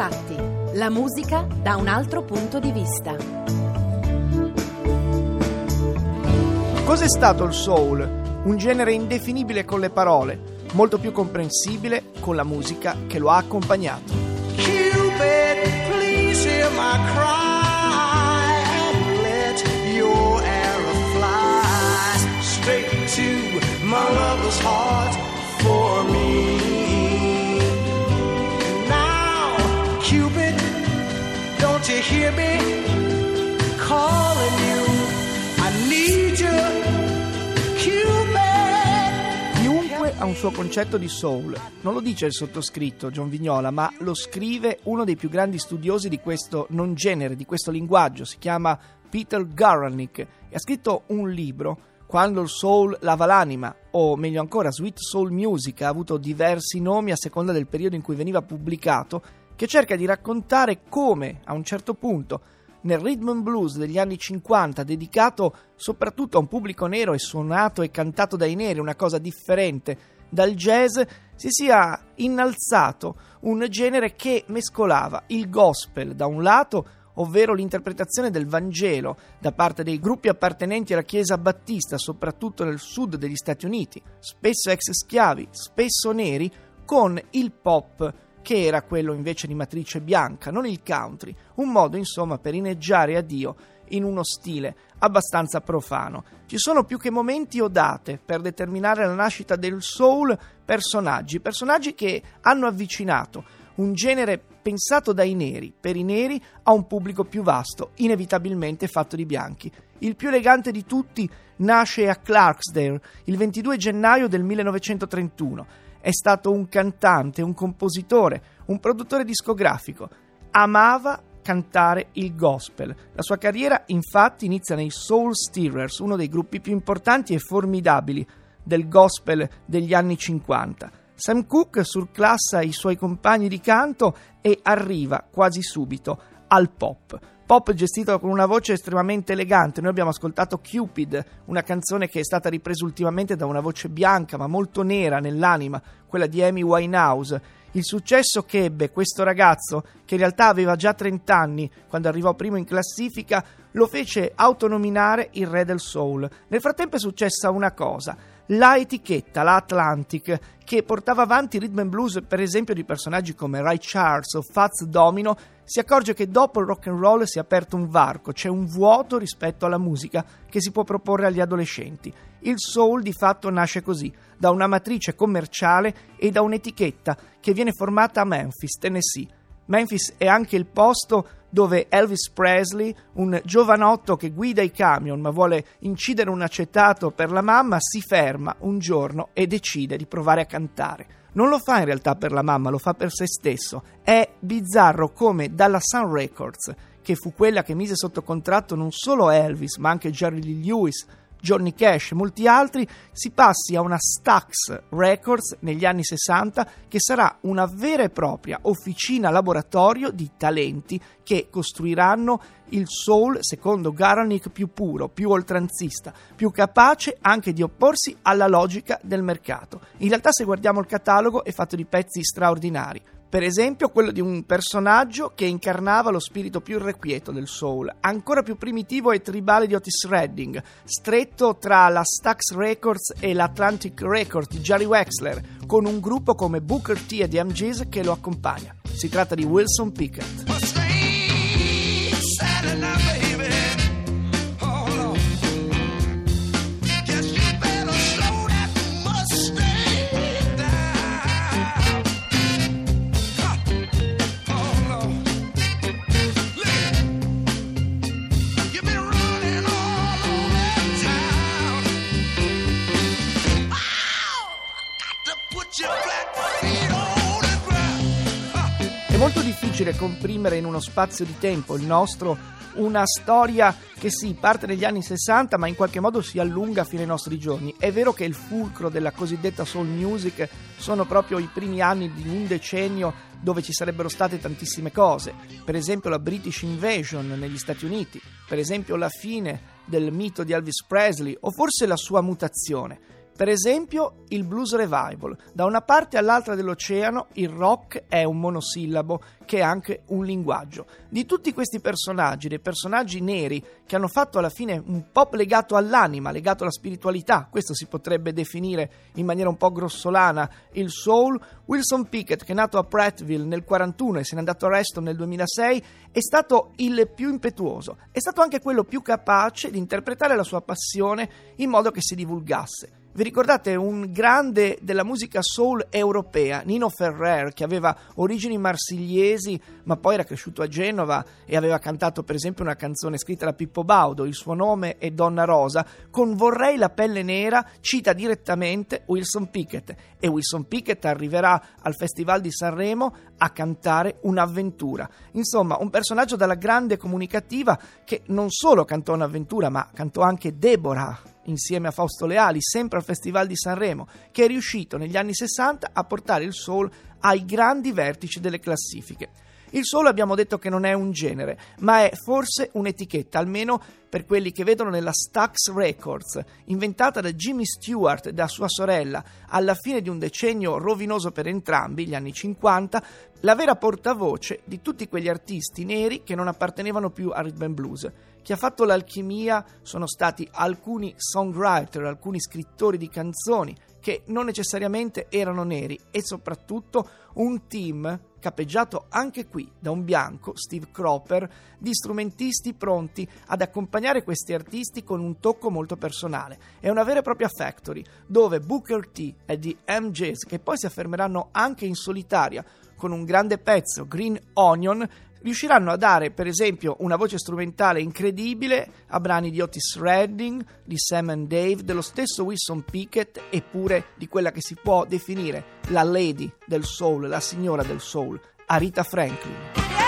Ritratti, la musica da un altro punto di vista. Cos'è stato il soul? Un genere indefinibile con le parole, molto più comprensibile con la musica che lo ha accompagnato. Cupid, please hear my cry and let your arrow fly straight to my lover's heart for me. Hear me calling you? I need you. Chiunque ha un suo concetto di soul. Non lo dice il sottoscritto, John Vignola, ma lo scrive uno dei più grandi studiosi di questo non genere, di questo linguaggio. Si chiama Peter Garanik e ha scritto un libro, Quando il soul lava l'anima, o meglio ancora, Sweet Soul Music, ha avuto diversi nomi a seconda del periodo in cui veniva pubblicato, che cerca di raccontare come, a un certo punto, nel rhythm and blues degli anni 50, dedicato soprattutto a un pubblico nero e suonato e cantato dai neri, una cosa differente dal jazz, si sia innalzato un genere che mescolava il gospel da un lato, ovvero l'interpretazione del Vangelo da parte dei gruppi appartenenti alla Chiesa battista, soprattutto nel sud degli Stati Uniti, spesso ex schiavi, spesso neri, con il pop che era quello invece di matrice bianca, non il country, un modo insomma per ineggiare a Dio in uno stile abbastanza profano. Ci sono più che momenti o date per determinare la nascita del soul personaggi, personaggi che hanno avvicinato un genere pensato dai neri per i neri a un pubblico più vasto, inevitabilmente fatto di bianchi. Il più elegante di tutti nasce a Clarksdale il 22 gennaio del 1931 è stato un cantante, un compositore, un produttore discografico. Amava cantare il gospel. La sua carriera infatti inizia nei Soul Stirrers, uno dei gruppi più importanti e formidabili del gospel degli anni 50. Sam Cooke surclassa i suoi compagni di canto e arriva quasi subito al pop. Pop gestito con una voce estremamente elegante. Noi abbiamo ascoltato Cupid, una canzone che è stata ripresa ultimamente da una voce bianca ma molto nera nell'anima, quella di Amy Winehouse. Il successo che ebbe questo ragazzo, che in realtà aveva già 30 anni quando arrivò primo in classifica, lo fece autonominare il re del soul. Nel frattempo è successa una cosa. La etichetta, la Atlantic, che portava avanti rhythm and blues per esempio di personaggi come Ray Charles o Fats Domino, si accorge che dopo il rock and roll si è aperto un varco, c'è un vuoto rispetto alla musica che si può proporre agli adolescenti. Il soul di fatto nasce così, da una matrice commerciale e da un'etichetta che viene formata a Memphis, Tennessee. Memphis è anche il posto dove Elvis Presley, un giovanotto che guida i camion ma vuole incidere un acetato per la mamma, si ferma un giorno e decide di provare a cantare. Non lo fa in realtà per la mamma, lo fa per se stesso. È bizzarro come dalla Sun Records, che fu quella che mise sotto contratto non solo Elvis, ma anche Jerry Lee Lewis, Johnny Cash e molti altri, si passi a una Stax Records negli anni 60 che sarà una vera e propria officina laboratorio di talenti che costruiranno il soul, secondo Garanik, più puro, più oltranzista, più capace anche di opporsi alla logica del mercato. In realtà se guardiamo il catalogo è fatto di pezzi straordinari. Per esempio quello di un personaggio che incarnava lo spirito più irrequieto del soul, ancora più primitivo e tribale di Otis Redding, stretto tra la Stax Records e l'Atlantic Records di Jerry Wexler, con un gruppo come Booker T e The MGs che lo accompagna. Si tratta di Wilson Pickett. Difficile comprimere in uno spazio di tempo il nostro una storia che sì, parte negli anni 60 ma in qualche modo si allunga fino ai nostri giorni. È vero che il fulcro della cosiddetta soul music sono proprio i primi anni di un decennio dove ci sarebbero state tantissime cose, per esempio la British Invasion negli Stati Uniti, per esempio la fine del mito di Elvis Presley o forse la sua mutazione. Per esempio il blues revival. Da una parte all'altra dell'oceano il rock è un monosillabo che è anche un linguaggio. Di tutti questi personaggi, dei personaggi neri che hanno fatto alla fine un pop legato all'anima, legato alla spiritualità, questo si potrebbe definire in maniera un po' grossolana il soul, Wilson Pickett che è nato a Prattville nel 1941 e se n'è andato a Reston nel 2006 è stato il più impetuoso, è stato anche quello più capace di interpretare la sua passione in modo che si divulgasse. Vi ricordate un grande della musica soul europea, Nino Ferrer, che aveva origini marsigliesi, ma poi era cresciuto a Genova e aveva cantato per esempio una canzone scritta da Pippo Baudo, il suo nome è Donna Rosa, con Vorrei la pelle nera cita direttamente Wilson Pickett e Wilson Pickett arriverà al Festival di Sanremo a cantare un'avventura. Insomma, un personaggio dalla grande comunicativa che non solo cantò un'avventura, ma cantò anche Deborah insieme a Fausto Leali, sempre al Festival di Sanremo, che è riuscito negli anni 60 a portare il soul ai grandi vertici delle classifiche. Il soul abbiamo detto che non è un genere, ma è forse un'etichetta, almeno per quelli che vedono nella Stax Records, inventata da Jimmy Stewart e da sua sorella alla fine di un decennio rovinoso per entrambi, gli anni 50, la vera portavoce di tutti quegli artisti neri che non appartenevano più al rhythm and blues. Chi ha fatto l'alchimia sono stati alcuni songwriter, alcuni scrittori di canzoni che non necessariamente erano neri e soprattutto un team capeggiato anche qui da un bianco, Steve Cropper, di strumentisti pronti ad accompagnare questi artisti con un tocco molto personale. È una vera e propria factory dove Booker T e di MJs, che poi si affermeranno anche in solitaria con un grande pezzo, Green Onion, riusciranno a dare, per esempio, una voce strumentale incredibile a brani di Otis Redding, di Sam and Dave, dello stesso Wilson Pickett eppure di quella che si può definire la lady del soul, la signora del soul, Arita Franklin.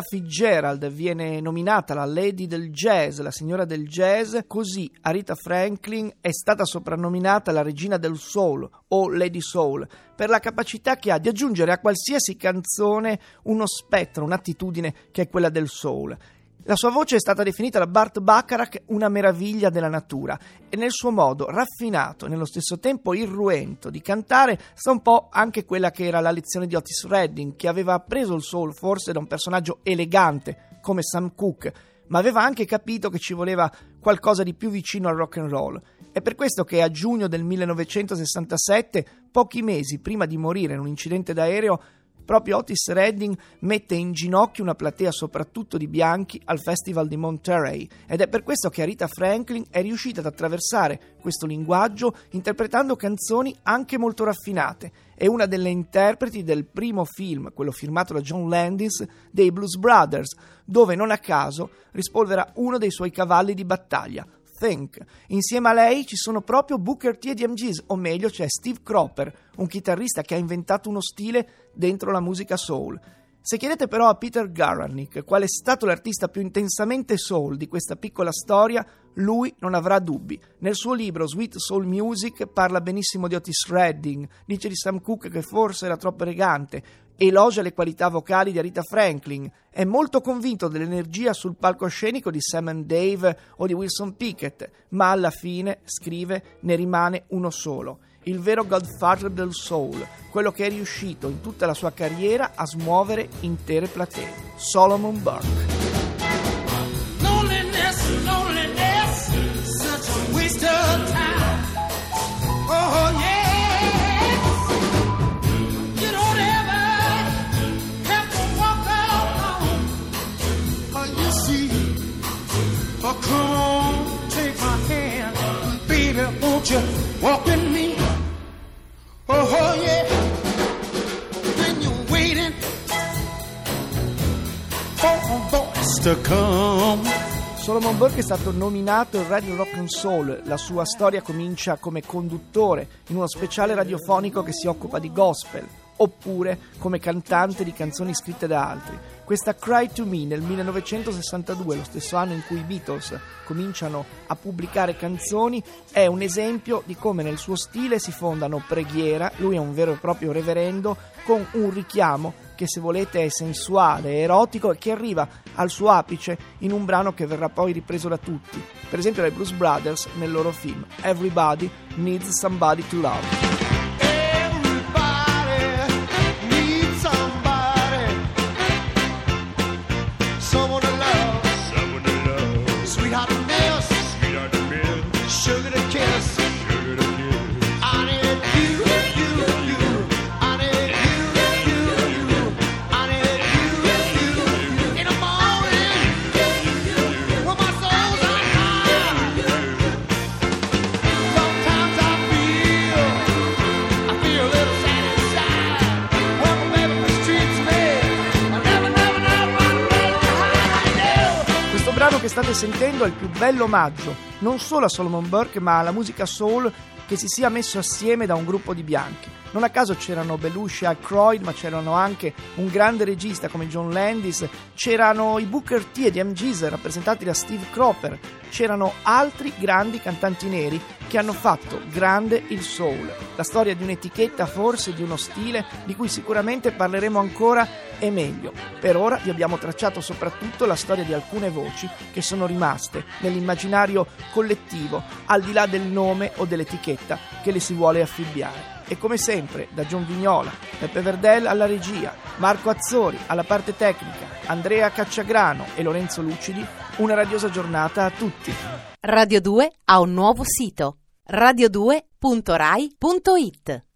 Ella Fitzgerald viene nominata la Lady del Jazz, la signora del jazz, così Arita Franklin è stata soprannominata la regina del soul o Lady Soul per la capacità che ha di aggiungere a qualsiasi canzone uno spettro, un'attitudine che è quella del soul. La sua voce è stata definita da Bart Bacharach una meraviglia della natura e nel suo modo raffinato e nello stesso tempo irruento di cantare sta un po' anche quella che era la lezione di Otis Redding, che aveva preso il soul forse da un personaggio elegante come Sam Cooke, ma aveva anche capito che ci voleva qualcosa di più vicino al rock and roll. È per questo che a giugno del 1967, pochi mesi prima di morire in un incidente d'aereo, Proprio Otis Redding mette in ginocchio una platea soprattutto di bianchi al Festival di Monterey ed è per questo che Arita Franklin è riuscita ad attraversare questo linguaggio interpretando canzoni anche molto raffinate. È una delle interpreti del primo film, quello firmato da John Landis, dei Blues Brothers, dove non a caso rispolvera uno dei suoi cavalli di battaglia, Think. Insieme a lei ci sono proprio Booker T e DMGs, o meglio c'è Steve Cropper, un chitarrista che ha inventato uno stile dentro la musica soul. Se chiedete però a Peter Garanik qual è stato l'artista più intensamente soul di questa piccola storia, lui non avrà dubbi. Nel suo libro Sweet Soul Music parla benissimo di Otis Redding, dice di Sam Cooke che forse era troppo elegante, elogia le qualità vocali di Arita Franklin, è molto convinto dell'energia sul palcoscenico di Sam and Dave o di Wilson Pickett, ma alla fine, scrive, ne rimane uno solo, il vero Godfather del Soul, quello che è riuscito in tutta la sua carriera a smuovere intere platee, Solomon Burke. Oh, come on, take my hand. Baby, won't you walk with me? Oh, oh yeah. When you're waiting for a voice to come. Solomon Burke è stato nominato in Radio Rock and Soul. La sua storia comincia come conduttore in uno speciale radiofonico che si occupa di gospel, oppure come cantante di canzoni scritte da altri. Questa Cry to Me nel 1962, lo stesso anno in cui i Beatles cominciano a pubblicare canzoni, è un esempio di come nel suo stile si fondano preghiera, lui è un vero e proprio reverendo, con un richiamo che se volete è sensuale, erotico e che arriva al suo apice in un brano che verrà poi ripreso da tutti, per esempio dai Blues Brothers nel loro film Everybody Needs Somebody to Love. Sentendo è il più bello omaggio, non solo a Solomon Burke, ma alla musica soul che si sia messo assieme da un gruppo di bianchi. Non a caso c'erano Belushi e Aykroyd, ma c'erano anche un grande regista come John Landis, c'erano i Booker T e gli MGs rappresentati da Steve Cropper, c'erano altri grandi cantanti neri che hanno fatto grande il soul. La storia di un'etichetta, forse di uno stile, di cui sicuramente parleremo ancora e meglio. Per ora vi abbiamo tracciato soprattutto la storia di alcune voci che sono rimaste nell'immaginario collettivo, al di là del nome o dell'etichetta che le si vuole affibbiare. E come sempre, da John Vignola, Peppe Verdel alla regia, Marco Azzori alla parte tecnica, Andrea Cacciagrano e Lorenzo Lucidi, una radiosa giornata a tutti. Radio 2 ha un nuovo sito radio2.rai.it